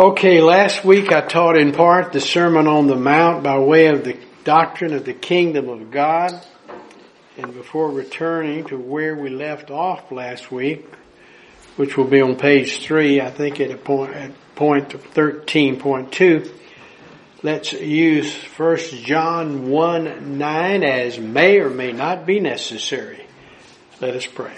Okay, last week I taught in part the Sermon on the Mount by way of the doctrine of the kingdom of God. And before returning to where we left off last week, which will be on page three, I think at a point, at point 13.2, let's use 1 John 1 9 as may or may not be necessary. Let us pray.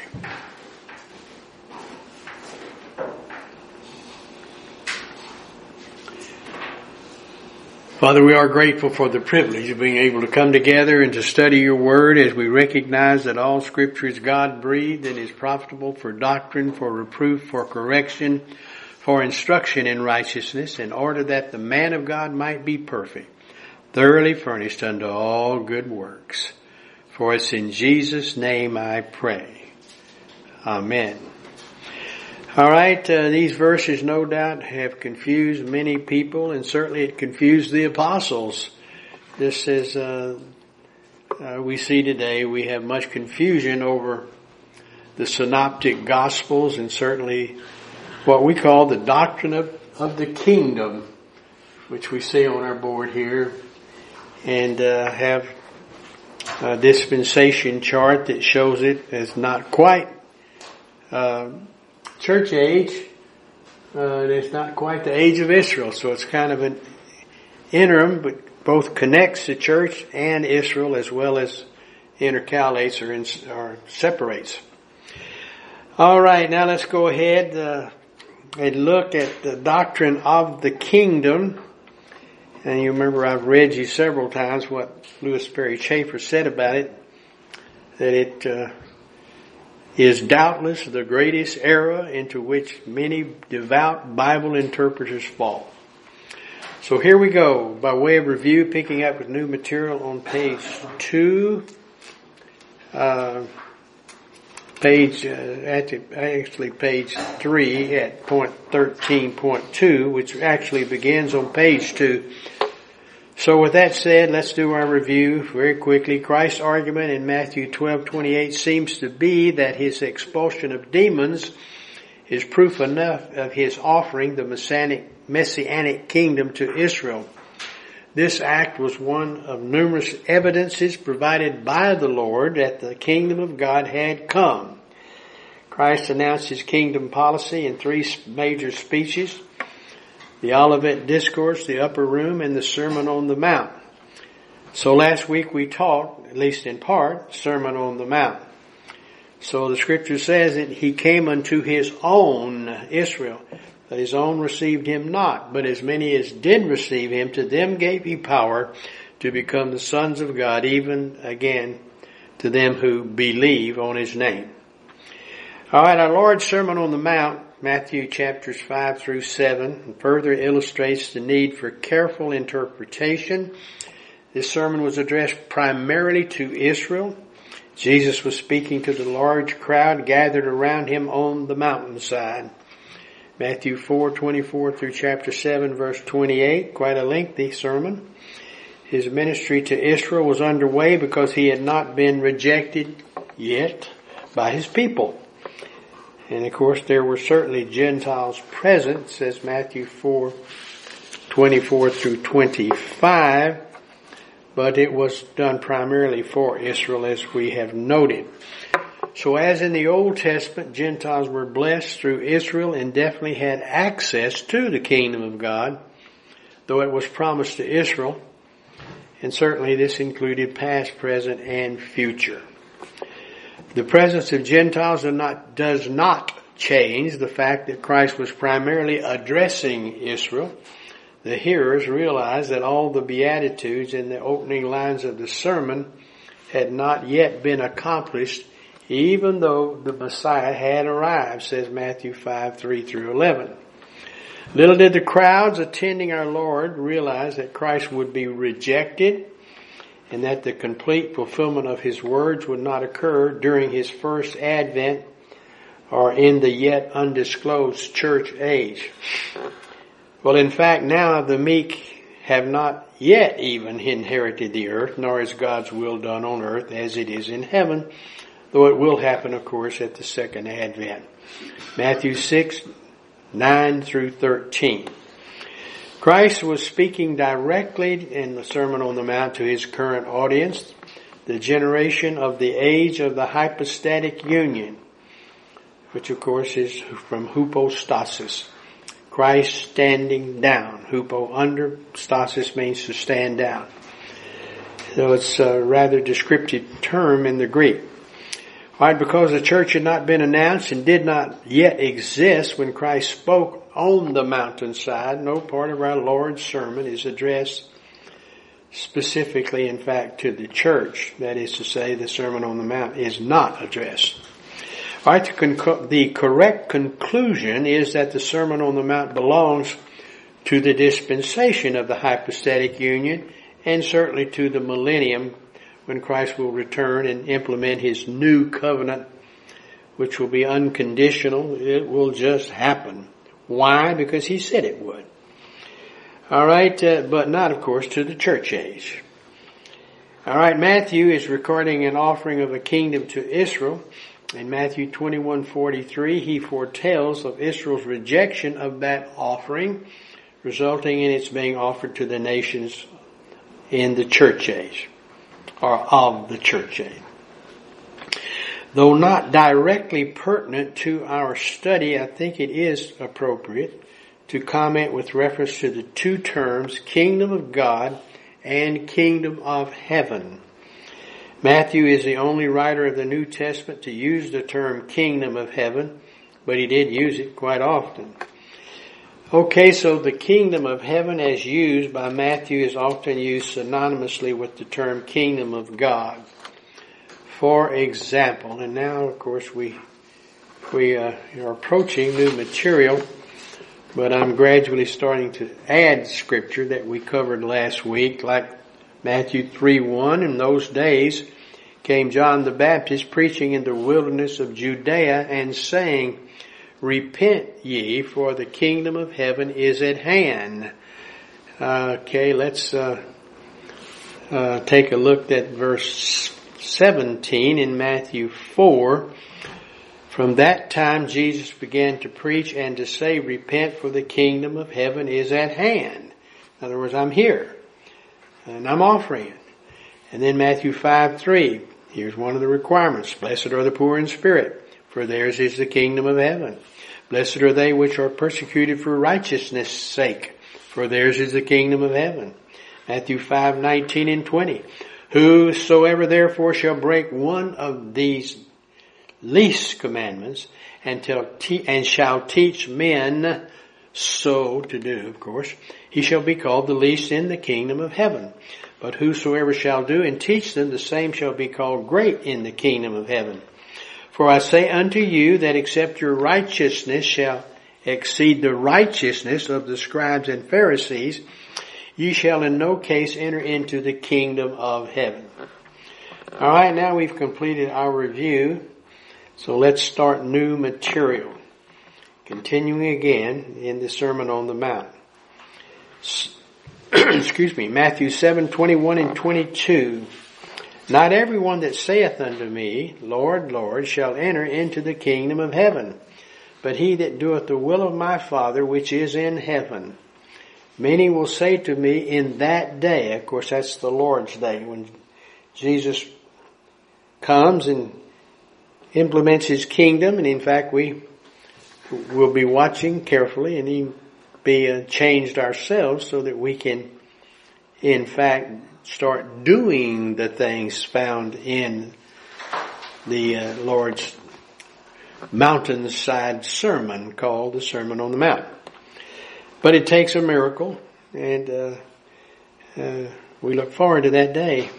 Father, we are grateful for the privilege of being able to come together and to study your word as we recognize that all scripture is God breathed and is profitable for doctrine, for reproof, for correction, for instruction in righteousness, in order that the man of God might be perfect, thoroughly furnished unto all good works. For it's in Jesus' name I pray. Amen. All right, uh, these verses no doubt have confused many people, and certainly it confused the apostles. This is uh, uh, we see today. We have much confusion over the synoptic gospels, and certainly what we call the doctrine of, of the kingdom, which we see on our board here, and uh, have a dispensation chart that shows it as not quite uh, church age. Uh, it's not quite the age of Israel, so it's kind of an interim, but both connects the church and Israel as well as intercalates or, in, or separates. All right, now let's go ahead uh, and look at the doctrine of the kingdom. And you remember I've read you several times what Lewis Sperry Chafer said about it, that it uh, is doubtless the greatest error into which many devout Bible interpreters fall. So here we go, by way of review, picking up with new material on page two, uh, page, uh, actually page three at point 13.2, which actually begins on page two so with that said, let's do our review very quickly. Christ's argument in Matthew 12:28 seems to be that his expulsion of demons is proof enough of his offering the messianic, messianic kingdom to Israel. This act was one of numerous evidences provided by the Lord that the kingdom of God had come. Christ announced his kingdom policy in three major speeches the Olivet Discourse, the Upper Room, and the Sermon on the Mount. So last week we taught, at least in part, Sermon on the Mount. So the scripture says that he came unto his own Israel, that his own received him not, but as many as did receive him, to them gave he power to become the sons of God, even again to them who believe on his name. Alright, our Lord's Sermon on the Mount Matthew chapters 5 through 7 further illustrates the need for careful interpretation. This sermon was addressed primarily to Israel. Jesus was speaking to the large crowd gathered around him on the mountainside. Matthew 4:24 through chapter 7 verse 28, quite a lengthy sermon. His ministry to Israel was underway because he had not been rejected yet by his people. And of course, there were certainly Gentiles present, says Matthew 4, 24 through 25, but it was done primarily for Israel as we have noted. So as in the Old Testament, Gentiles were blessed through Israel and definitely had access to the kingdom of God, though it was promised to Israel. And certainly this included past, present, and future. The presence of Gentiles not, does not change the fact that Christ was primarily addressing Israel. The hearers realized that all the Beatitudes in the opening lines of the sermon had not yet been accomplished, even though the Messiah had arrived, says Matthew 5, 3 through 11. Little did the crowds attending our Lord realize that Christ would be rejected and that the complete fulfillment of his words would not occur during his first advent or in the yet undisclosed church age. Well, in fact, now the meek have not yet even inherited the earth, nor is God's will done on earth as it is in heaven, though it will happen, of course, at the second advent. Matthew 6, 9 through 13. Christ was speaking directly in the Sermon on the Mount to his current audience, the generation of the age of the hypostatic union, which of course is from hypostasis. Christ standing down. Hupo under, stasis means to stand down. So it's a rather descriptive term in the Greek. Right, because the church had not been announced and did not yet exist when Christ spoke on the mountainside, no part of our Lord's sermon is addressed specifically, in fact, to the church. That is to say, the Sermon on the Mount is not addressed. All right, the correct conclusion is that the Sermon on the Mount belongs to the dispensation of the hypostatic union and certainly to the millennium when Christ will return and implement his new covenant, which will be unconditional. It will just happen. Why? Because he said it would. All right, uh, but not, of course, to the church age. All right, Matthew is recording an offering of a kingdom to Israel. In Matthew 21:43, he foretells of Israel's rejection of that offering, resulting in its being offered to the nations in the church age or of the church age. Though not directly pertinent to our study, I think it is appropriate to comment with reference to the two terms kingdom of God and kingdom of heaven. Matthew is the only writer of the New Testament to use the term kingdom of heaven, but he did use it quite often. Okay, so the kingdom of heaven as used by Matthew is often used synonymously with the term kingdom of God. For example, and now of course we we uh, are approaching new material, but I'm gradually starting to add scripture that we covered last week, like Matthew 3 1. In those days came John the Baptist preaching in the wilderness of Judea and saying, Repent ye, for the kingdom of heaven is at hand. Uh, okay, let's uh, uh, take a look at verse 17 in Matthew 4. From that time Jesus began to preach and to say, Repent, for the kingdom of heaven is at hand. In other words, I'm here, and I'm offering it. And then Matthew 5 3, here's one of the requirements. Blessed are the poor in spirit, for theirs is the kingdom of heaven. Blessed are they which are persecuted for righteousness' sake, for theirs is the kingdom of heaven. Matthew 5, 19 and 20. Whosoever therefore shall break one of these least commandments and, and shall teach men so to do, of course, he shall be called the least in the kingdom of heaven. But whosoever shall do and teach them, the same shall be called great in the kingdom of heaven. For I say unto you that except your righteousness shall exceed the righteousness of the scribes and Pharisees, ye shall in no case enter into the kingdom of heaven. Alright, now we've completed our review. So let's start new material. Continuing again in the Sermon on the Mount. Excuse me, Matthew 7, 21 and 22. Not everyone that saith unto me, Lord, Lord, shall enter into the kingdom of heaven, but he that doeth the will of my Father which is in heaven. Many will say to me in that day, of course that's the Lord's day, when Jesus comes and implements his kingdom, and in fact we will be watching carefully and be uh, changed ourselves so that we can in fact start doing the things found in the uh, Lord's mountainside sermon called the Sermon on the Mount. But it takes a miracle, and uh, uh, we look forward to that day.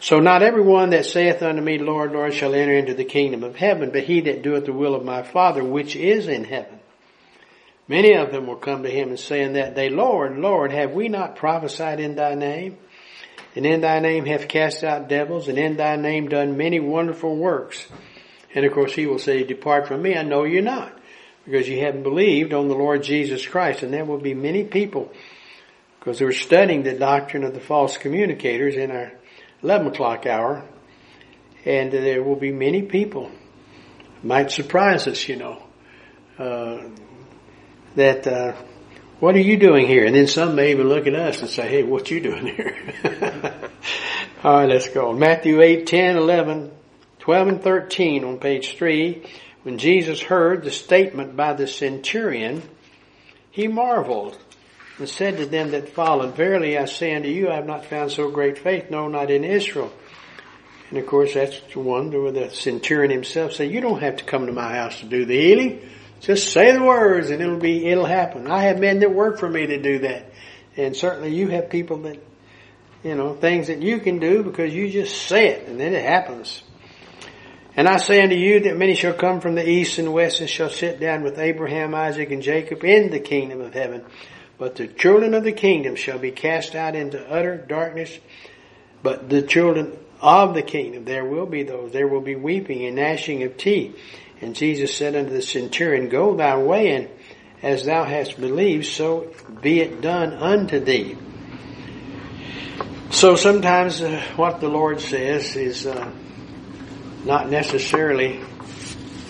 So not everyone that saith unto me, Lord, Lord, shall enter into the kingdom of heaven, but he that doeth the will of my Father which is in heaven. Many of them will come to him and say in that day, Lord, Lord, have we not prophesied in thy name? and in thy name have cast out devils, and in thy name done many wonderful works. And of course he will say, depart from me, I know you not, because you haven't believed on the Lord Jesus Christ. And there will be many people, because we're studying the doctrine of the false communicators in our 11 o'clock hour, and there will be many people, might surprise us, you know, uh, that uh, what are you doing here? And then some may even look at us and say, hey, what you doing here? All right, let's go. Matthew 8, 10, 11, 12 and 13 on page 3. When Jesus heard the statement by the centurion, he marveled and said to them that followed, Verily I say unto you, I have not found so great faith, no, not in Israel. And of course, that's the one where the centurion himself said, you don't have to come to my house to do the healing. Just say the words and it'll be, it'll happen. I have men that work for me to do that. And certainly you have people that, you know, things that you can do because you just say it and then it happens. And I say unto you that many shall come from the east and west and shall sit down with Abraham, Isaac, and Jacob in the kingdom of heaven. But the children of the kingdom shall be cast out into utter darkness. But the children of the kingdom, there will be those, there will be weeping and gnashing of teeth. And Jesus said unto the centurion, Go thy way, and as thou hast believed, so be it done unto thee. So sometimes uh, what the Lord says is uh, not necessarily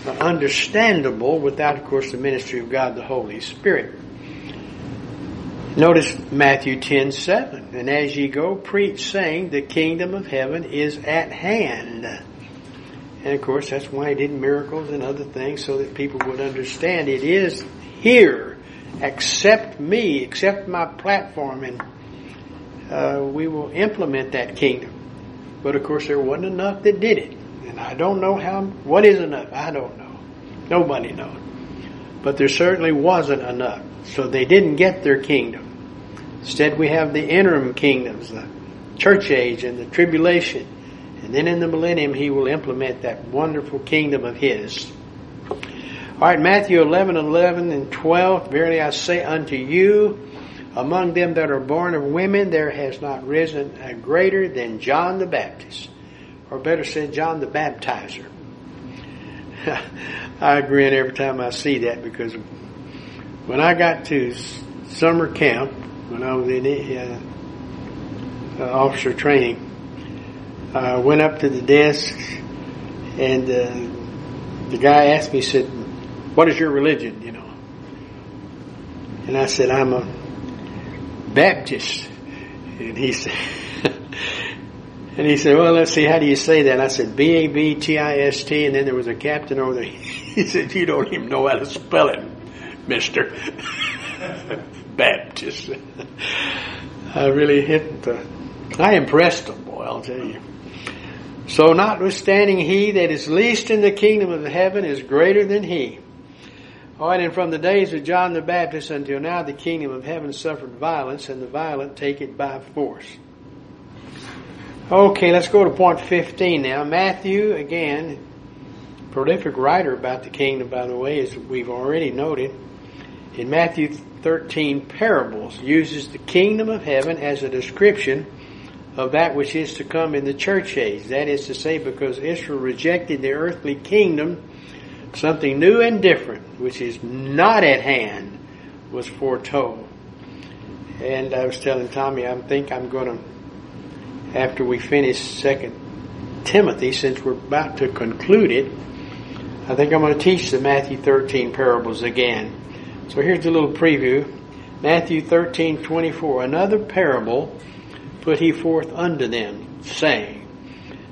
understandable without, of course, the ministry of God the Holy Spirit. Notice Matthew 10, 7. And as ye go, preach, saying, the kingdom of heaven is at hand. And of course, that's why he did miracles and other things so that people would understand it is here. Accept me, accept my platform, and uh, we will implement that kingdom. But of course, there wasn't enough that did it. And I don't know how, what is enough? I don't know. Nobody knows. But there certainly wasn't enough. So they didn't get their kingdom. Instead, we have the interim kingdoms, the church age and the tribulation. And then in the millennium, he will implement that wonderful kingdom of his. All right, Matthew 11, 11 and 12. Verily I say unto you, among them that are born of women, there has not risen a greater than John the Baptist. Or better said, John the Baptizer. I grin every time I see that because when I got to summer camp, when I was in uh, uh, officer training, I went up to the desk and uh, the guy asked me, said, what is your religion, you know? And I said, I'm a Baptist. And he said, and he said, well, let's see, how do you say that? I said, B-A-B-T-I-S-T, and then there was a captain over there. He said, you don't even know how to spell it, mister. Baptist. I really hit the, I impressed them, boy, I'll tell you. So notwithstanding he that is least in the kingdom of heaven is greater than he. All right, and from the days of John the Baptist until now, the kingdom of heaven suffered violence, and the violent take it by force. Okay, let's go to point 15 now. Matthew, again, prolific writer about the kingdom, by the way, as we've already noted. In Matthew 13 parables uses the kingdom of heaven as a description of that which is to come in the church age. That is to say, because Israel rejected the earthly kingdom, something new and different, which is not at hand, was foretold. And I was telling Tommy, I think I'm going to, after we finish Second Timothy, since we're about to conclude it, I think I'm going to teach the Matthew 13 parables again. So here's a little preview. Matthew 13, 24. Another parable put he forth unto them, saying,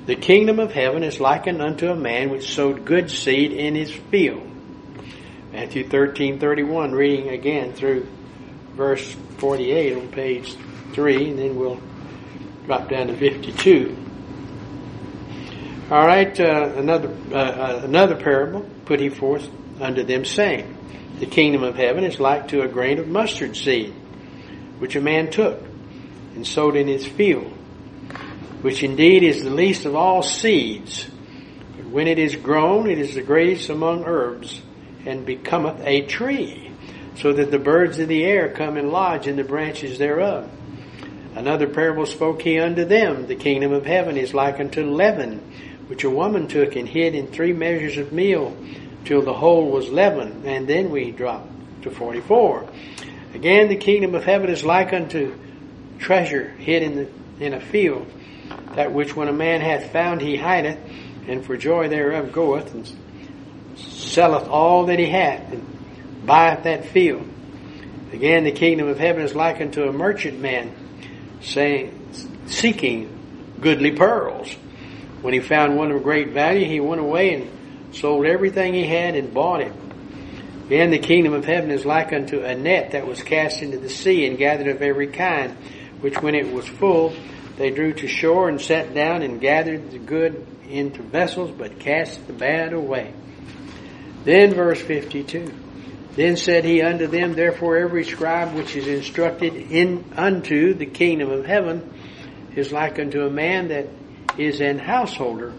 The kingdom of heaven is likened unto a man which sowed good seed in his field. Matthew 13, 31, reading again through verse 48 on page 3, and then we'll drop down to 52. All right, uh, another uh, uh, another parable put he forth unto them, saying, the kingdom of heaven is like to a grain of mustard seed, which a man took and sowed in his field, which indeed is the least of all seeds. But when it is grown, it is the greatest among herbs, and becometh a tree, so that the birds of the air come and lodge in the branches thereof. Another parable spoke he unto them, The kingdom of heaven is like unto leaven, which a woman took and hid in three measures of meal till the whole was leavened, and then we drop to 44. Again, the kingdom of heaven is like unto treasure hid in, the, in a field, that which when a man hath found he hideth, and for joy thereof goeth and selleth all that he hath, and buyeth that field, Again, the kingdom of heaven is like unto a merchant man saying, seeking goodly pearls. When he found one of great value, he went away and sold everything he had and bought it. Again, the kingdom of heaven is like unto a net that was cast into the sea and gathered of every kind, which when it was full, they drew to shore and sat down and gathered the good into vessels, but cast the bad away. Then verse 52. Then said he unto them, Therefore every scribe which is instructed in unto the kingdom of heaven is like unto a man that is an householder,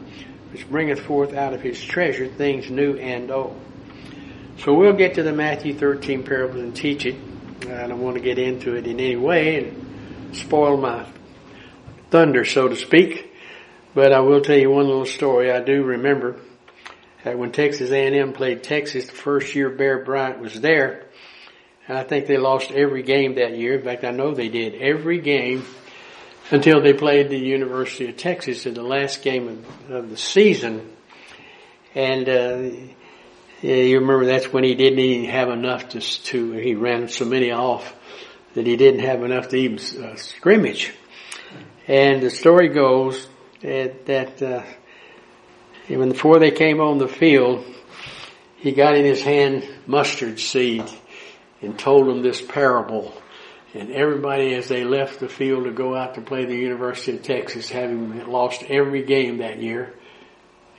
which bringeth forth out of his treasure things new and old. So we'll get to the Matthew 13 parable and teach it. I don't want to get into it in any way and spoil my thunder, so to speak. But I will tell you one little story. I do remember that when Texas A&M played Texas the first year Bear Bryant was there, and I think they lost every game that year. In fact, I know they did every game until they played the University of Texas in the last game of, of the season. And uh, you remember that's when he didn't even have enough to, to he ran so many off that he didn't have enough to even uh, scrimmage. And the story goes that, that uh, when before they came on the field, he got in his hand mustard seed and told them this parable. And everybody, as they left the field to go out to play the University of Texas, having lost every game that year,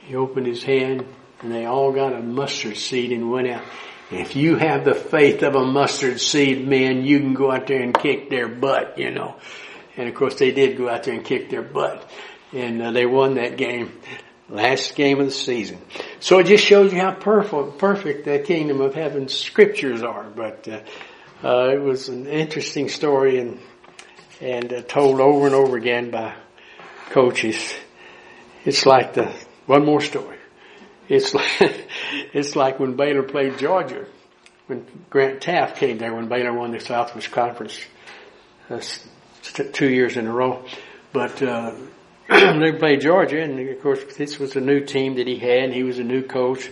he opened his hand and they all got a mustard seed and went out. If you have the faith of a mustard seed, man, you can go out there and kick their butt, you know. And of course they did go out there and kick their butt. And uh, they won that game. Last game of the season. So it just shows you how perfect, perfect the kingdom of heaven scriptures are. But, uh, uh, it was an interesting story and, and uh, told over and over again by coaches. It's like the, one more story. It's like, it's like when Baylor played Georgia, when Grant Teaff came there when Baylor won the Southwest Conference uh, two years in a row. But uh, they played Georgia, and of course this was a new team that he had. And he was a new coach.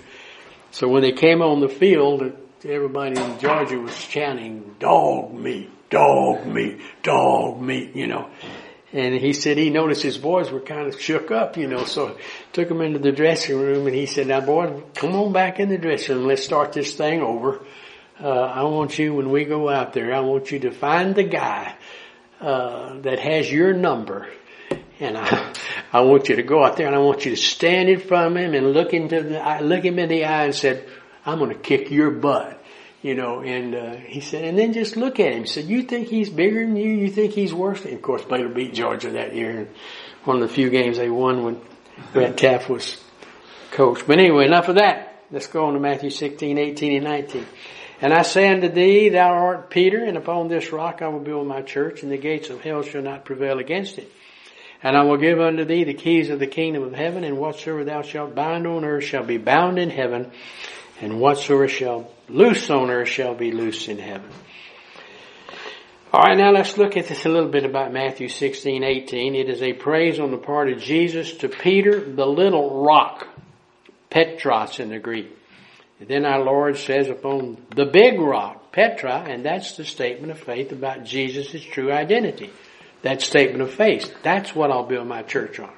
So when they came on the field, everybody in Georgia was chanting, "Dog meat, dog meat, dog meat," you know. And he said he noticed his boys were kind of shook up, you know, so took them into the dressing room and he said, now boys, come on back in the dressing room. Let's start this thing over. Uh, I want you, when we go out there, I want you to find the guy, uh, that has your number. And I, I want you to go out there and I want you to stand in front of him and look into the, look him in the eye and said, I'm going to kick your butt you know, and uh, he said, and then just look at him. He said, you think he's bigger than you? You think he's worse? And of course, Baylor beat Georgia that year, and one of the few games they won when Grant Teaff was coach. But anyway, enough of that. Let's go on to Matthew 16, 18, and 19. And I say unto thee, thou art Peter, and upon this rock I will build my church, and the gates of hell shall not prevail against it. And I will give unto thee the keys of the kingdom of heaven, and whatsoever thou shalt bind on earth shall be bound in heaven, and whatsoever shall loose on earth shall be loose in heaven. All right, now let's look at this a little bit about Matthew 16, 18. It is a praise on the part of Jesus to Peter, the little rock, Petros in the Greek. And then our Lord says upon the big rock, Petra, and that's the statement of faith about Jesus' true identity. That statement of faith. That's what I'll build my church on.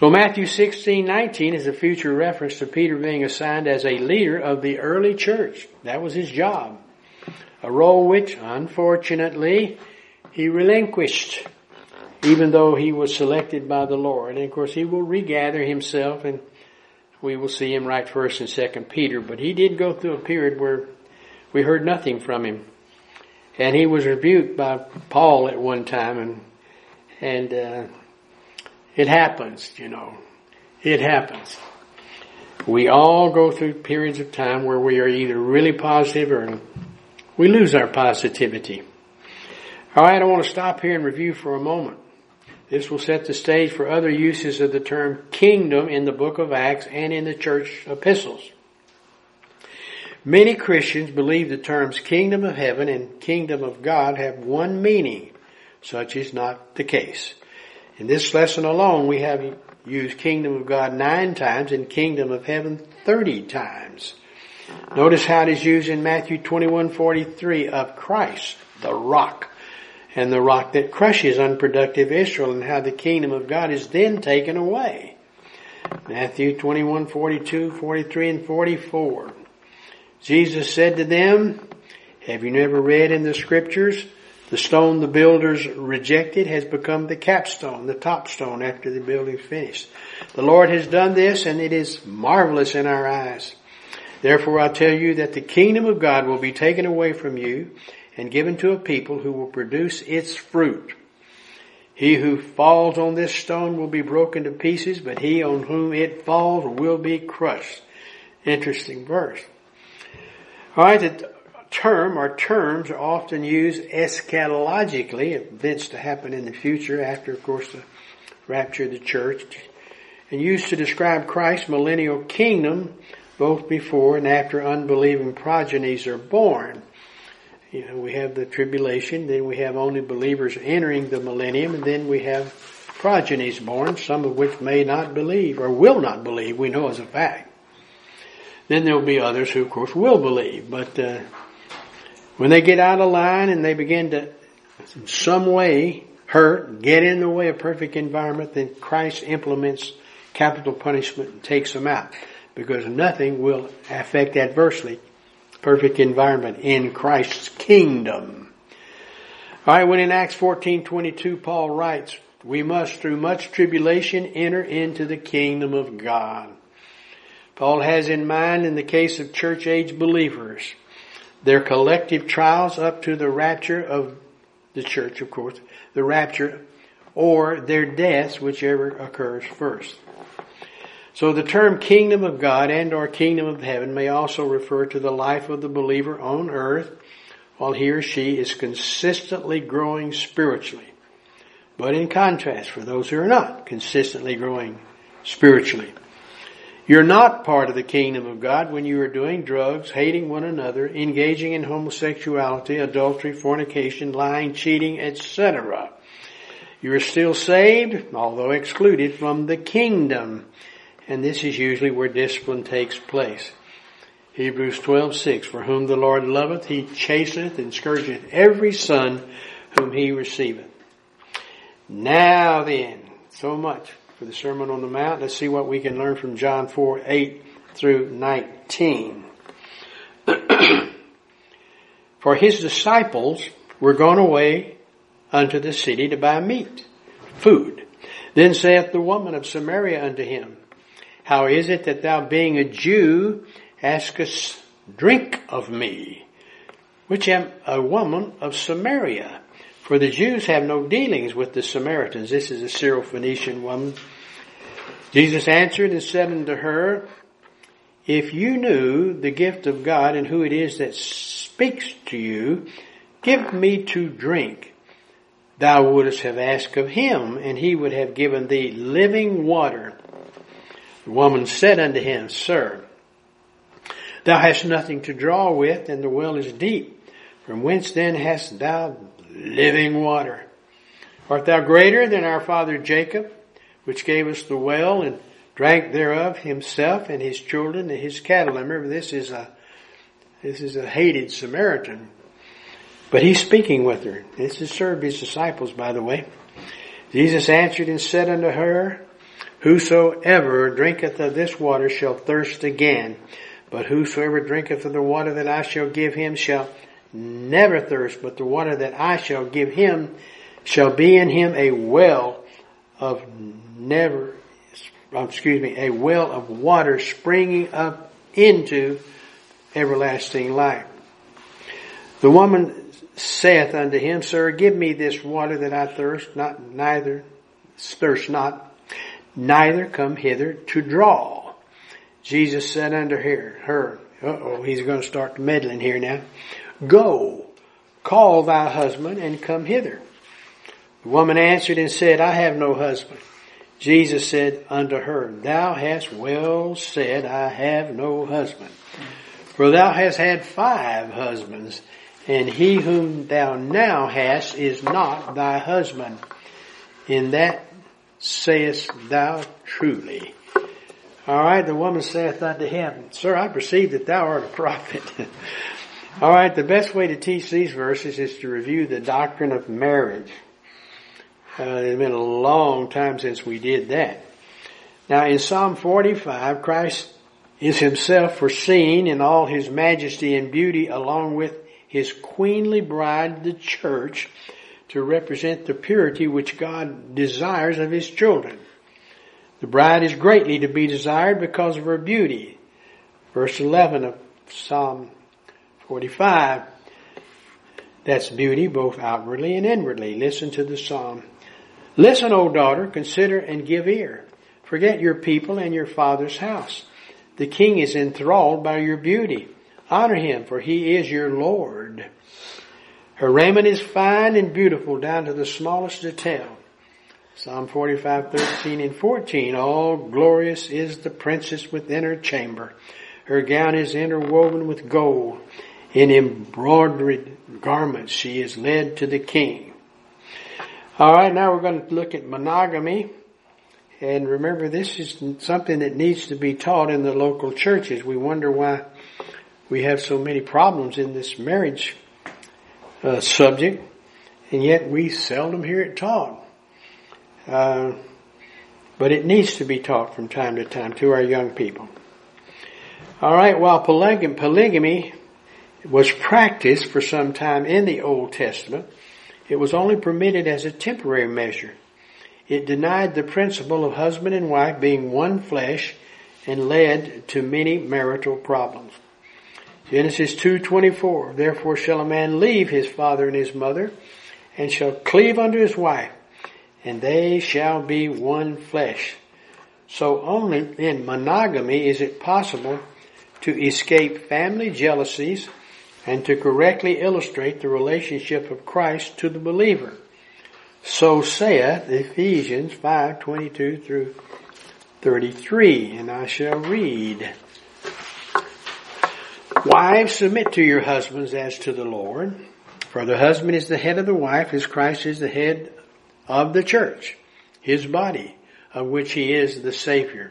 So Matthew 16, 19 is a future reference to Peter being assigned as a leader of the early church. That was his job. A role which, unfortunately, he relinquished, even though he was selected by the Lord. And of course, he will regather himself and we will see him write first and second Peter. But he did go through a period where we heard nothing from him. And he was rebuked by Paul at one time and, and, uh, it happens, you know. It happens. We all go through periods of time where we are either really positive or we lose our positivity. Alright, I want to stop here and review for a moment. This will set the stage for other uses of the term kingdom in the book of Acts and in the church epistles. Many Christians believe the terms kingdom of heaven and kingdom of God have one meaning. Such is not the case. In this lesson alone, we have used kingdom of God nine times and kingdom of heaven 30 times. Notice how it is used in Matthew 21:43 of Christ, the rock, and the rock that crushes unproductive Israel and how the kingdom of God is then taken away. Matthew 21:42, 43 and 44. Jesus said to them, have you never read in the scriptures the stone the builders rejected has become the capstone, the top stone after the building's finished. The Lord has done this and it is marvelous in our eyes. Therefore I tell you that the kingdom of God will be taken away from you and given to a people who will produce its fruit. He who falls on this stone will be broken to pieces, but he on whom it falls will be crushed. Interesting verse. Alright, the term or terms are often used eschatologically, events to happen in the future after, of course, the rapture of the church, and used to describe Christ's millennial kingdom both before and after unbelieving progenies are born. You know, we have the tribulation, then we have only believers entering the millennium, and then we have progenies born, some of which may not believe or will not believe, we know as a fact. Then there will be others who, of course, will believe, but uh, when they get out of line and they begin to, in some way, hurt, get in the way of perfect environment, then Christ implements capital punishment and takes them out. Because nothing will affect adversely perfect environment in Christ's kingdom. Alright, when in Acts 14:22 Paul writes, we must through much tribulation enter into the kingdom of God. Paul has in mind in the case of church age believers their collective trials up to the rapture of the church, of course, the rapture, or their deaths, whichever occurs first. So the term kingdom of God and or kingdom of heaven may also refer to the life of the believer on earth while he or she is consistently growing spiritually. But in contrast, for those who are not consistently growing spiritually. You're not part of the kingdom of God when you are doing drugs, hating one another, engaging in homosexuality, adultery, fornication, lying, cheating, etc. You are still saved, although excluded from the kingdom. And this is usually where discipline takes place. Hebrews 12:6 For whom the Lord loveth he chasteneth and scourgeth every son whom he receiveth. Now then, so much for the Sermon on the Mount. Let's see what we can learn from John 4, 8 through 19. for his disciples were gone away unto the city to buy meat, food. Then saith the woman of Samaria unto him, How is it that thou being a Jew askest drink of me, which am a woman of Samaria? For the Jews have no dealings with the Samaritans. This is a Syrophoenician woman. Jesus answered and said unto her, If you knew the gift of God and who it is that speaks to you, give me to drink. Thou wouldst have asked of him, and he would have given thee living water. The woman said unto him, Sir, thou hast nothing to draw with, and the well is deep. From whence then hast thou living water. Art thou greater than our father Jacob, which gave us the well and drank thereof himself and his children and his cattle? I remember this is a, this is a hated Samaritan. But he's speaking with her. This is served his disciples, by the way. Jesus answered and said unto her, Whosoever drinketh of this water shall thirst again, but whosoever drinketh of the water that I shall give him shall never thirst, but the water that I shall give him shall be in him a well of never, excuse me, a well of water springing up into everlasting life. The woman saith unto him, Sir, give me this water that I thirst, not neither thirst not, neither come hither to draw. Jesus said unto her, her, uh oh, he's going to start meddling here now. Go, call thy husband and come hither. The woman answered and said, I have no husband. Jesus said unto her, Thou hast well said, I have no husband. For thou hast had five husbands, and he whom thou now hast is not thy husband. In that sayest thou truly. All right, the woman saith unto him, Sir, I perceive that thou art a prophet. All right, the best way to teach these verses is to review the doctrine of marriage. Uh, it's been a long time since we did that. Now in Psalm 45, Christ is himself foreseen in all his majesty and beauty along with his queenly bride, the church, to represent the purity which God desires of his children. The bride is greatly to be desired because of her beauty. Verse 11 of Psalm 45. That's beauty both outwardly and inwardly. Listen to the psalm. Listen, O daughter, consider and give ear. Forget your people and your father's house. The king is enthralled by your beauty. Honor him, for he is your Lord. Her raiment is fine and beautiful down to the smallest detail. Psalm 45, 13 and 14. All glorious is the princess within her chamber. Her gown is interwoven with gold. In embroidered garments she is led to the king. Alright, now we're going to look at monogamy. And remember, this is something that needs to be taught in the local churches. We wonder why we have so many problems in this marriage uh, subject, and yet we seldom hear it taught. Uh, but it needs to be taught from time to time to our young people. All right, while polygamy was practiced for some time in the Old Testament, it was only permitted as a temporary measure. It denied the principle of husband and wife being one flesh and led to many marital problems. Genesis 2:24 Therefore shall a man leave his father and his mother and shall cleave unto his wife and they shall be one flesh. So only in monogamy is it possible to escape family jealousies and to correctly illustrate the relationship of Christ to the believer. So saith Ephesians 5:22 through 33, and I shall read. Wives, submit to your husbands as to the Lord. For the husband is the head of the wife, as Christ is the head of the church, his body, of which he is the Savior.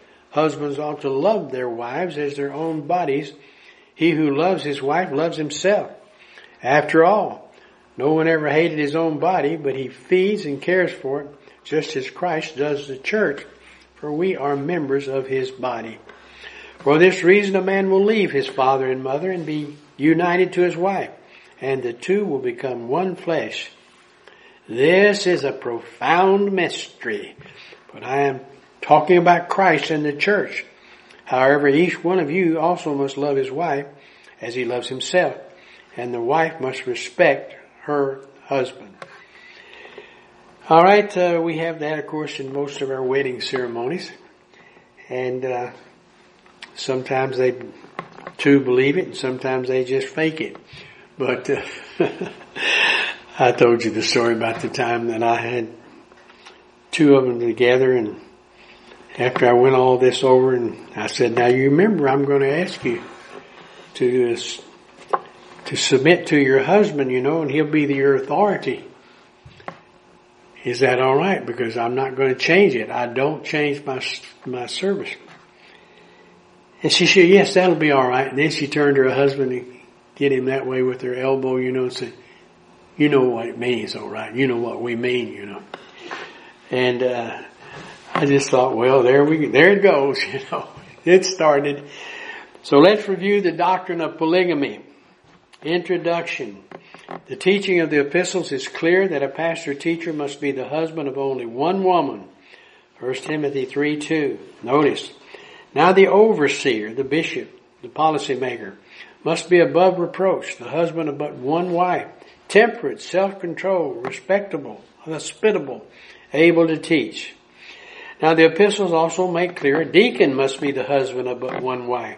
husbands ought to love their wives as their own bodies. He who loves his wife loves himself. After all, no one ever hated his own body, but he feeds and cares for it, just as Christ does the church, for we are members of his body. For this reason a man will leave his father and mother and be united to his wife, and the two will become one flesh. This is a profound mystery, but I am talking about Christ and the church. However, each one of you also must love his wife as he loves himself, and the wife must respect her husband. All right, uh, we have that, of course, in most of our wedding ceremonies, and uh, sometimes they too believe it, and sometimes they just fake it. But uh, I told you the story about the time that I had two of them together and after I went all this over and I said, now you remember I'm going to ask you to, to submit to your husband, you know, and he'll be your authority. Is that all right? Because I'm not going to change it. I don't change my, my service. And she said, yes, that'll be all right. And then she turned to her husband and get him that way with her elbow, you know, and said, you know what it means, all right. You know what we mean, you know. And uh, I just thought, well, there we there it goes. You know, it started. So let's review the doctrine of polygamy. Introduction. The teaching of the epistles is clear that a pastor teacher must be the husband of only one woman. 1 Timothy 3 2. Notice. Now the overseer, the bishop, the policymaker, must be above reproach, the husband of but one wife temperate, self-controlled, respectable, hospitable, able to teach. Now the epistles also make clear a deacon must be the husband of but one wife.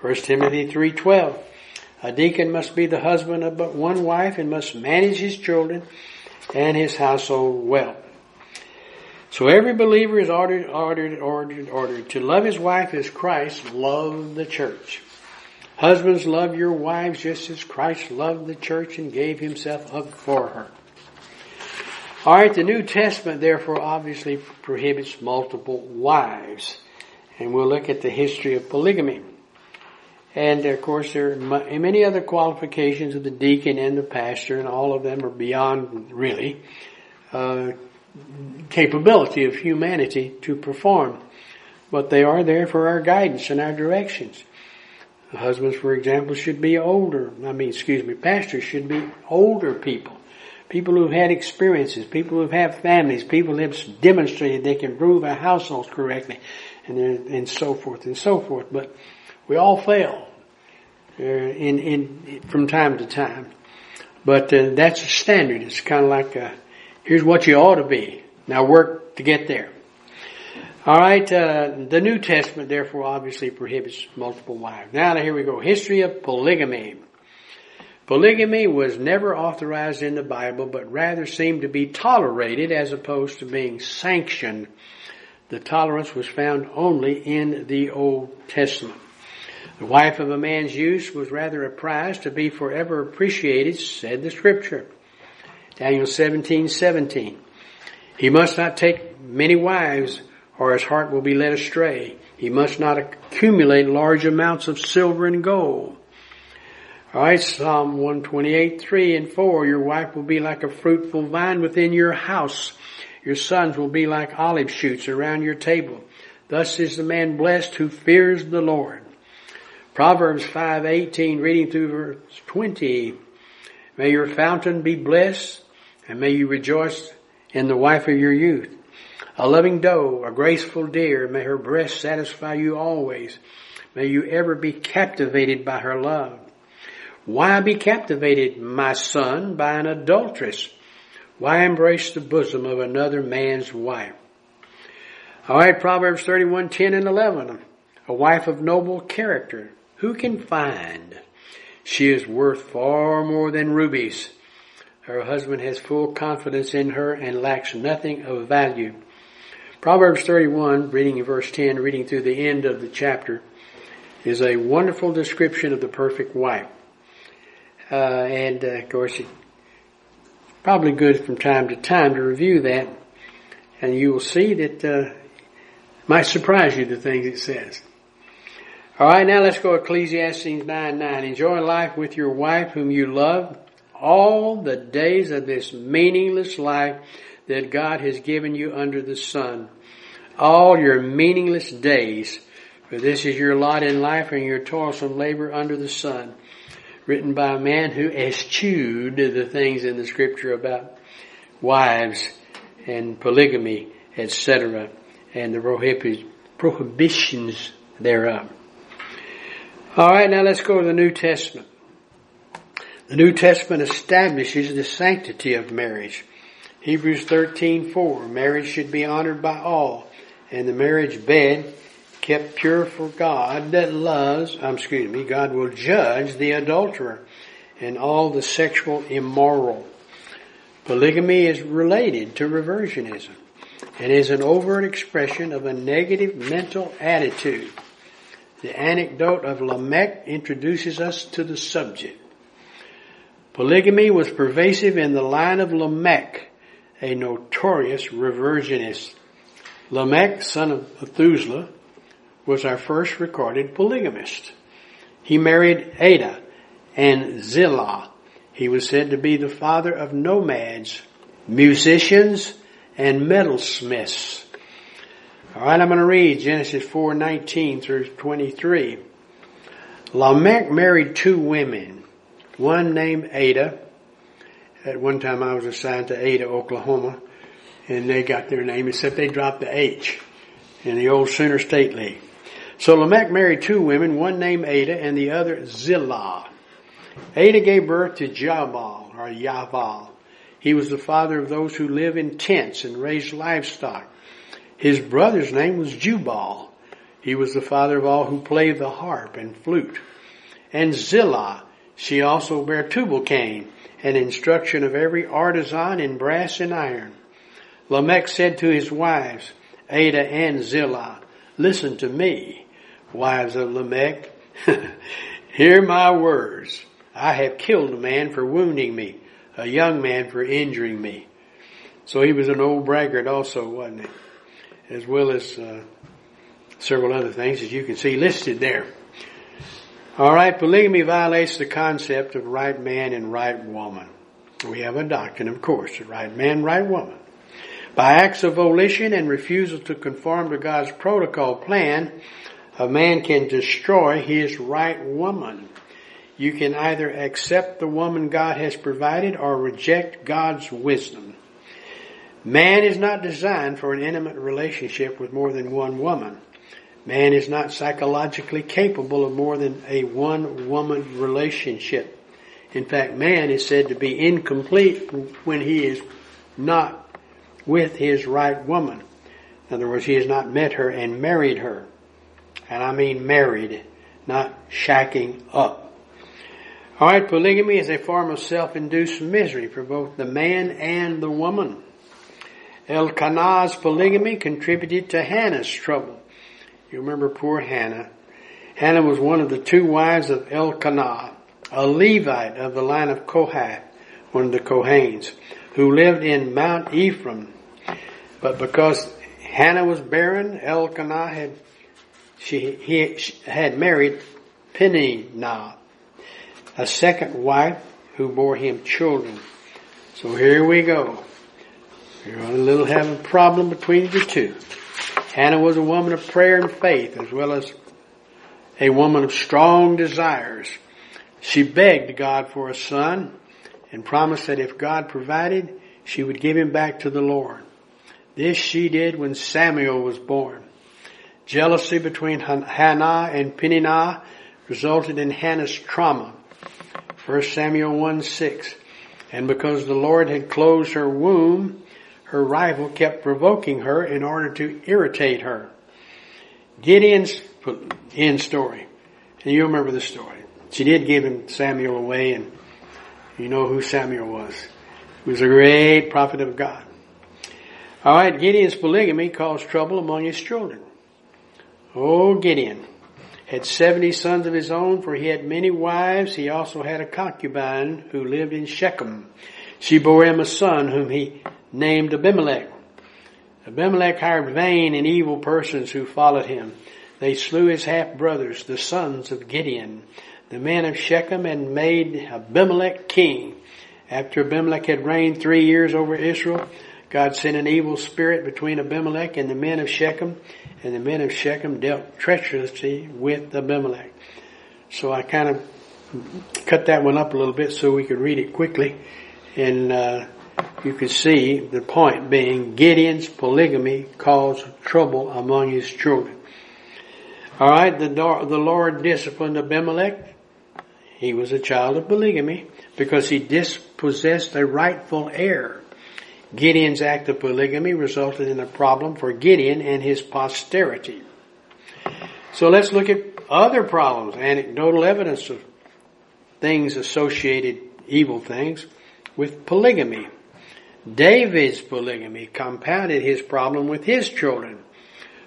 1 Timothy 3.12. A deacon must be the husband of but one wife and must manage his children and his household well. So every believer is ordered, ordered, ordered, ordered to love his wife as Christ loved the church. Husbands, love your wives just as Christ loved the church and gave himself up for her. Alright, the New Testament therefore obviously prohibits multiple wives. And we'll look at the history of polygamy. And of course there are many other qualifications of the deacon and the pastor and all of them are beyond really uh, capability of humanity to perform. But they are there for our guidance and our directions. Husbands, for example, should be older. I mean, excuse me, pastors should be older people. People who've had experiences, people who've had families, people who've demonstrated they can rule their households correctly, and, and so forth and so forth. But we all fail uh, in, in, from time to time. But uh, that's a standard. It's kind of like a, here's what you ought to be. Now work to get there. All right, uh, the New Testament therefore obviously prohibits multiple wives. Now here we go. History of polygamy. Polygamy was never authorized in the Bible, but rather seemed to be tolerated as opposed to being sanctioned. The tolerance was found only in the Old Testament. The wife of a man's youth was rather a prize to be forever appreciated, said the scripture. Daniel 17, 17. He must not take many wives or his heart will be led astray. He must not accumulate large amounts of silver and gold. Alright, Psalm 128, 3 and 4, your wife will be like a fruitful vine within your house. Your sons will be like olive shoots around your table. Thus is the man blessed who fears the Lord. Proverbs 5:18 reading through verse 20. May your fountain be blessed and may you rejoice in the wife of your youth. A loving doe, a graceful deer, may her breast satisfy you always. May you ever be captivated by her love. Why be captivated, my son, by an adulteress? Why embrace the bosom of another man's wife? Alright, Proverbs 31, 10 and 11. A wife of noble character. Who can find? She is worth far more than rubies. Her husband has full confidence in her and lacks nothing of value. Proverbs 31, reading in verse 10, reading through the end of the chapter, is a wonderful description of the perfect wife. Uh, and uh, of course, it's probably good from time to time to review that, and you will see that uh, might surprise you the things it says. All right, now let's go Ecclesiastes 9 9. Enjoy life with your wife whom you love all the days of this meaningless life that God has given you under the sun. All your meaningless days, for this is your lot in life and your toilsome labor under the sun. Written by a man who eschewed the things in the scripture about wives and polygamy, etc., and the prohibitions thereof. Alright, now let's go to the New Testament. The New Testament establishes the sanctity of marriage. Hebrews 13:4 Marriage should be honored by all, and the marriage bed kept pure for God that loves, um, excuse me, God will judge the adulterer and all the sexual immoral. Polygamy is related to reversionism and is an overt expression of a negative mental attitude. The anecdote of Lamech introduces us to the subject. Polygamy was pervasive in the line of Lamech, a notorious reversionist. Lamech, son of Methuselah, was our first recorded polygamist. He married Ada and Zillah. He was said to be the father of nomads, musicians, and metalsmiths. Alright, I'm going to read Genesis 4:19 through 23. Lamech married two women. One named Ada. At one time I was assigned to Ada, Oklahoma, and they got their name except they dropped the H in the old Sooner State League. So Lamech married two women, one named Ada and the other Zillah. Ada gave birth to Jabal or Yaval. He was the father of those who live in tents and raise livestock. His brother's name was Jubal. He was the father of all who play the harp and flute. And Zillah, she also bare Tubal-Cain, an instruction of every artisan in brass and iron. Lamech said to his wives, Ada and Zillah, listen to me, wives of Lamech. Hear my words. I have killed a man for wounding me, a young man for injuring me. So he was an old braggart also, wasn't he? As well as uh, several other things as you can see listed there. Alright, polygamy violates the concept of right man and right woman. We have a doctrine, of course, right man, right woman. By acts of volition and refusal to conform to God's protocol plan, a man can destroy his right woman. You can either accept the woman God has provided or reject God's wisdom. Man is not designed for an intimate relationship with more than one woman. Man is not psychologically capable of more than a one woman relationship. In fact, man is said to be incomplete when he is not with his right woman. In other words, he has not met her and married her. And I mean married, not shacking up. Alright, polygamy is a form of self-induced misery for both the man and the woman. Elkanah's polygamy contributed to Hannah's trouble. You remember poor Hannah. Hannah was one of the two wives of Elkanah, a Levite of the line of Kohath, one of the Kohanes, who lived in Mount Ephraim. But because Hannah was barren, Elkanah had she, he had married Peninnah, a second wife who bore him children. So here we go. You're a little having a problem between the two. Hannah was a woman of prayer and faith as well as a woman of strong desires. She begged God for a son and promised that if God provided, she would give him back to the Lord. This she did when Samuel was born. Jealousy between Hannah and Peninnah resulted in Hannah's trauma. 1 Samuel 1 6. And because the Lord had closed her womb, her rival kept provoking her in order to irritate her. Gideon's end story. And you remember the story. She did give him Samuel away and you know who Samuel was. He was a great prophet of God. Alright, Gideon's polygamy caused trouble among his children. Oh, Gideon had 70 sons of his own for he had many wives. He also had a concubine who lived in Shechem. She bore him a son whom he named Abimelech. Abimelech hired vain and evil persons who followed him. They slew his half brothers, the sons of Gideon, the men of Shechem, and made Abimelech king. After Abimelech had reigned three years over Israel, God sent an evil spirit between Abimelech and the men of Shechem, and the men of Shechem dealt treacherously with Abimelech. So I kind of cut that one up a little bit so we could read it quickly. And uh, you can see the point being Gideon's polygamy caused trouble among his children. All right, the, the Lord disciplined Abimelech. He was a child of polygamy because he dispossessed a rightful heir. Gideon's act of polygamy resulted in a problem for Gideon and his posterity. So let's look at other problems, anecdotal evidence of things associated, evil things, with polygamy. David's polygamy compounded his problem with his children.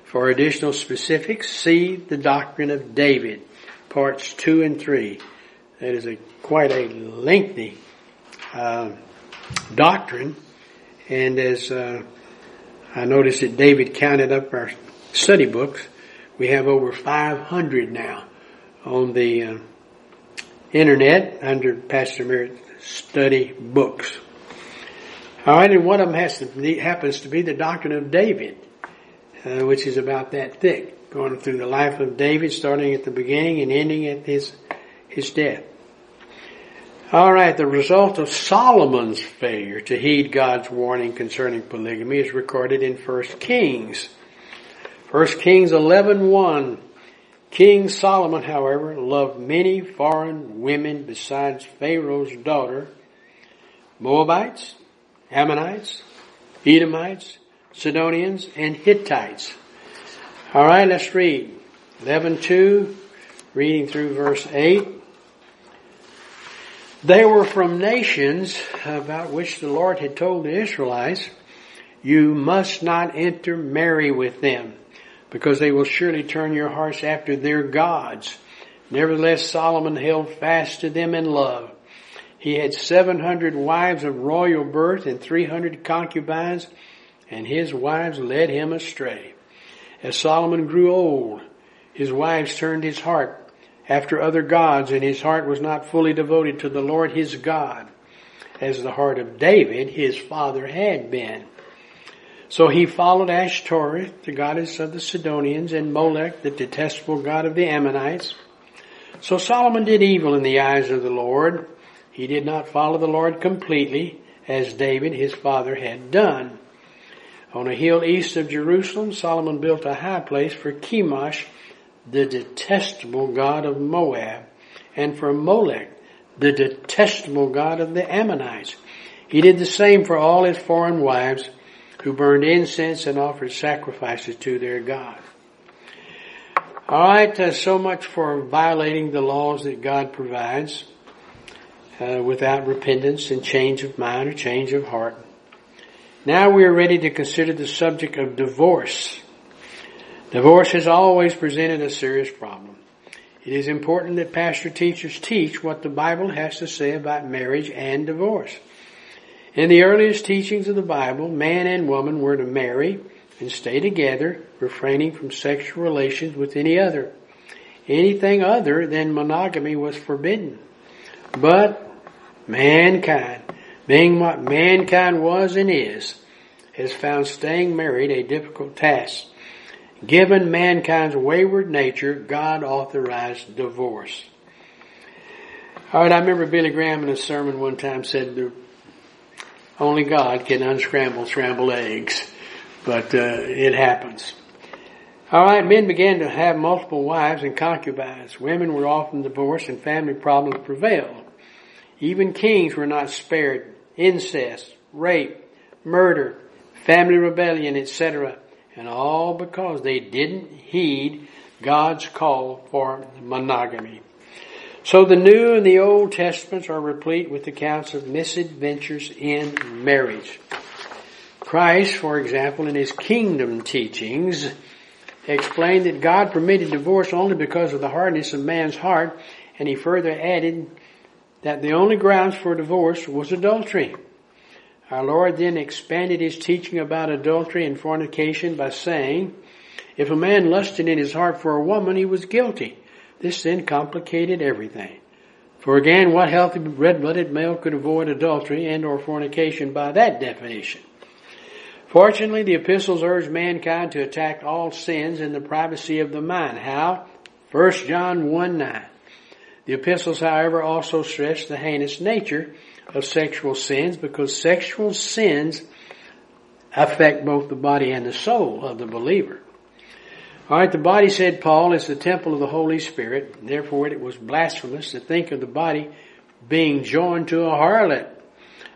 For additional specifics, see the doctrine of David, parts two and three. That is a quite a lengthy uh, doctrine, and as uh, I noticed that David counted up our study books, we have over 500 now on the uh, internet under Pastor Merritt Study Books. All right, and one of them has to be, happens to be the doctrine of David, uh, which is about that thick, going through the life of David, starting at the beginning and ending at his his death. All right, the result of Solomon's failure to heed God's warning concerning polygamy is recorded in 1 Kings. 1 Kings 11:1. King Solomon, however, loved many foreign women besides Pharaoh's daughter, Moabites, Ammonites, Edomites, Sidonians, and Hittites. All right, let's read. 11.2, reading through verse 8. They were from nations about which the Lord had told the Israelites, you must not intermarry with them, because they will surely turn your hearts after their gods. Nevertheless, Solomon held fast to them in love. He had 700 wives of royal birth and 300 concubines, and his wives led him astray. As Solomon grew old, his wives turned his heart after other gods, and his heart was not fully devoted to the Lord his God, as the heart of David, his father, had been. So he followed Ashtoreth, the goddess of the Sidonians, and Molech, the detestable god of the Ammonites. So Solomon did evil in the eyes of the Lord. He did not follow the Lord completely, as David, his father, had done. On a hill east of Jerusalem, Solomon built a high place for Chemosh, the detestable god of Moab, and for Molech, the detestable god of the Ammonites. He did the same for all his foreign wives who burned incense and offered sacrifices to their God. Alright, uh, so much for violating the laws that God provides uh, without repentance and change of mind or change of heart. Now we are ready to consider the subject of divorce. Divorce has always presented a serious problem. It is important that pastor teachers teach what the Bible has to say about marriage and divorce. In the earliest teachings of the Bible, man and woman were to marry and stay together, refraining from sexual relations with any other. Anything other than monogamy was forbidden. But mankind, being what mankind was and is, has found staying married a difficult task. Given mankind's wayward nature, God authorized divorce. All right, I remember Billy Graham in a sermon one time said only God can unscramble scrambled eggs, but uh, it happens. All right, men began to have multiple wives and concubines. Women were often divorced and family problems prevailed. Even kings were not spared incest, rape, murder, family rebellion, etc and all because they didn't heed God's call for monogamy. So the New and the Old Testaments are replete with accounts of misadventures in marriage. Christ, for example, in his kingdom teachings, explained that God permitted divorce only because of the hardness of man's heart, and he further added that the only grounds for divorce was adultery. Our Lord then expanded his teaching about adultery and fornication by saying, if a man lusted in his heart for a woman, he was guilty. This then complicated everything. For again, what healthy red-blooded male could avoid adultery and or fornication by that definition? Fortunately, the epistles urge mankind to attack all sins in the privacy of the mind. How? 1 John 1 9. The epistles, however, also stress the heinous nature of sexual sins because sexual sins affect both the body and the soul of the believer. Alright, the body, said Paul, is the temple of the Holy Spirit. Therefore, it was blasphemous to think of the body being joined to a harlot.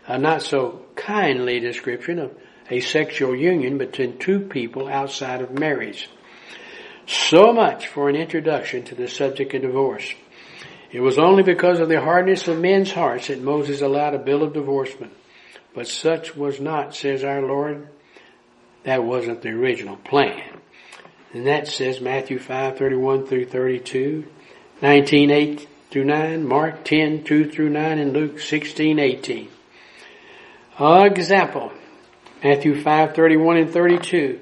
A not so kindly description of a sexual union between two people outside of marriage. So much for an introduction to the subject of divorce. It was only because of the hardness of men's hearts that Moses allowed a bill of divorcement. But such was not, says our Lord. That wasn't the original plan. And that says Matthew 5, 31 through 32, 19, 8 through 9, Mark 10, 2 through 9, and Luke 16, 18. Example, Matthew 5, 31 and 32.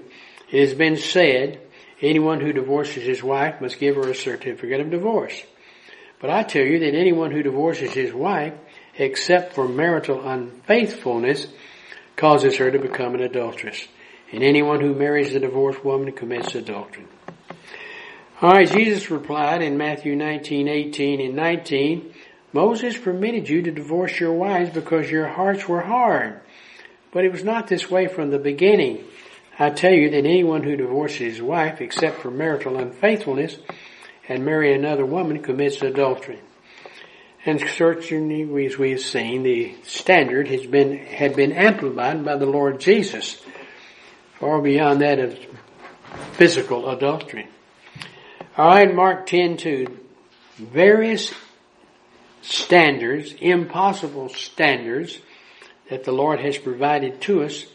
It has been said, anyone who divorces his wife must give her a certificate of divorce. But I tell you that anyone who divorces his wife, except for marital unfaithfulness, causes her to become an adulteress. And anyone who marries a divorced woman commits adultery. Alright, Jesus replied in Matthew 19, 18 and 19, Moses permitted you to divorce your wives because your hearts were hard. But it was not this way from the beginning. I tell you that anyone who divorces his wife, except for marital unfaithfulness, and marry another woman commits adultery. And certainly, as we have seen, the standard has been, had been amplified by the Lord Jesus, far beyond that of physical adultery. All right, Mark 10 2. Various standards, impossible standards that the Lord has provided to us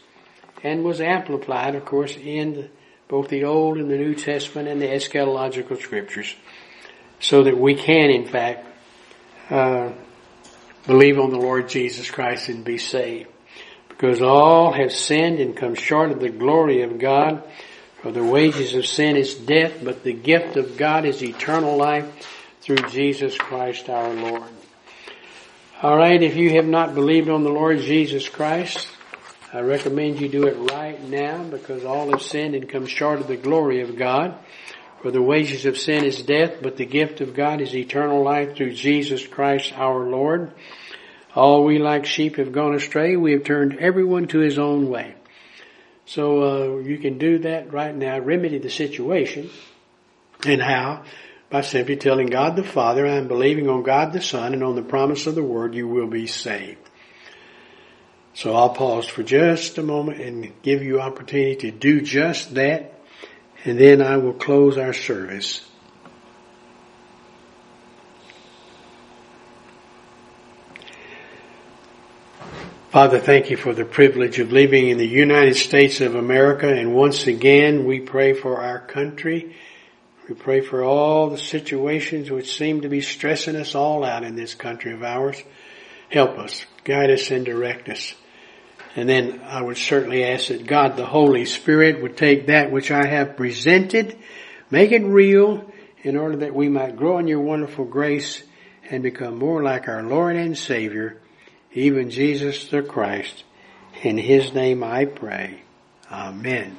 and was amplified, of course, in both the Old and the New Testament and the eschatological scriptures so that we can, in fact, uh, believe on the Lord Jesus Christ and be saved. Because all have sinned and come short of the glory of God. For the wages of sin is death, but the gift of God is eternal life through Jesus Christ our Lord. Alright, if you have not believed on the Lord Jesus Christ, I recommend you do it right now because all have sinned and come short of the glory of God. For the wages of sin is death, but the gift of God is eternal life through Jesus Christ our Lord. All we like sheep have gone astray. We have turned everyone to his own way. So uh, you can do that right now. Remedy the situation. And how? By simply telling God the Father, I am believing on God the Son and on the promise of the Word, you will be saved. So I'll pause for just a moment and give you opportunity to do just that and then I will close our service. Father, thank you for the privilege of living in the United States of America. And once again, we pray for our country. We pray for all the situations which seem to be stressing us all out in this country of ours. Help us, guide us and direct us. And then I would certainly ask that God the Holy Spirit would take that which I have presented, make it real in order that we might grow in your wonderful grace and become more like our Lord and Savior, even Jesus the Christ. In His name I pray. Amen.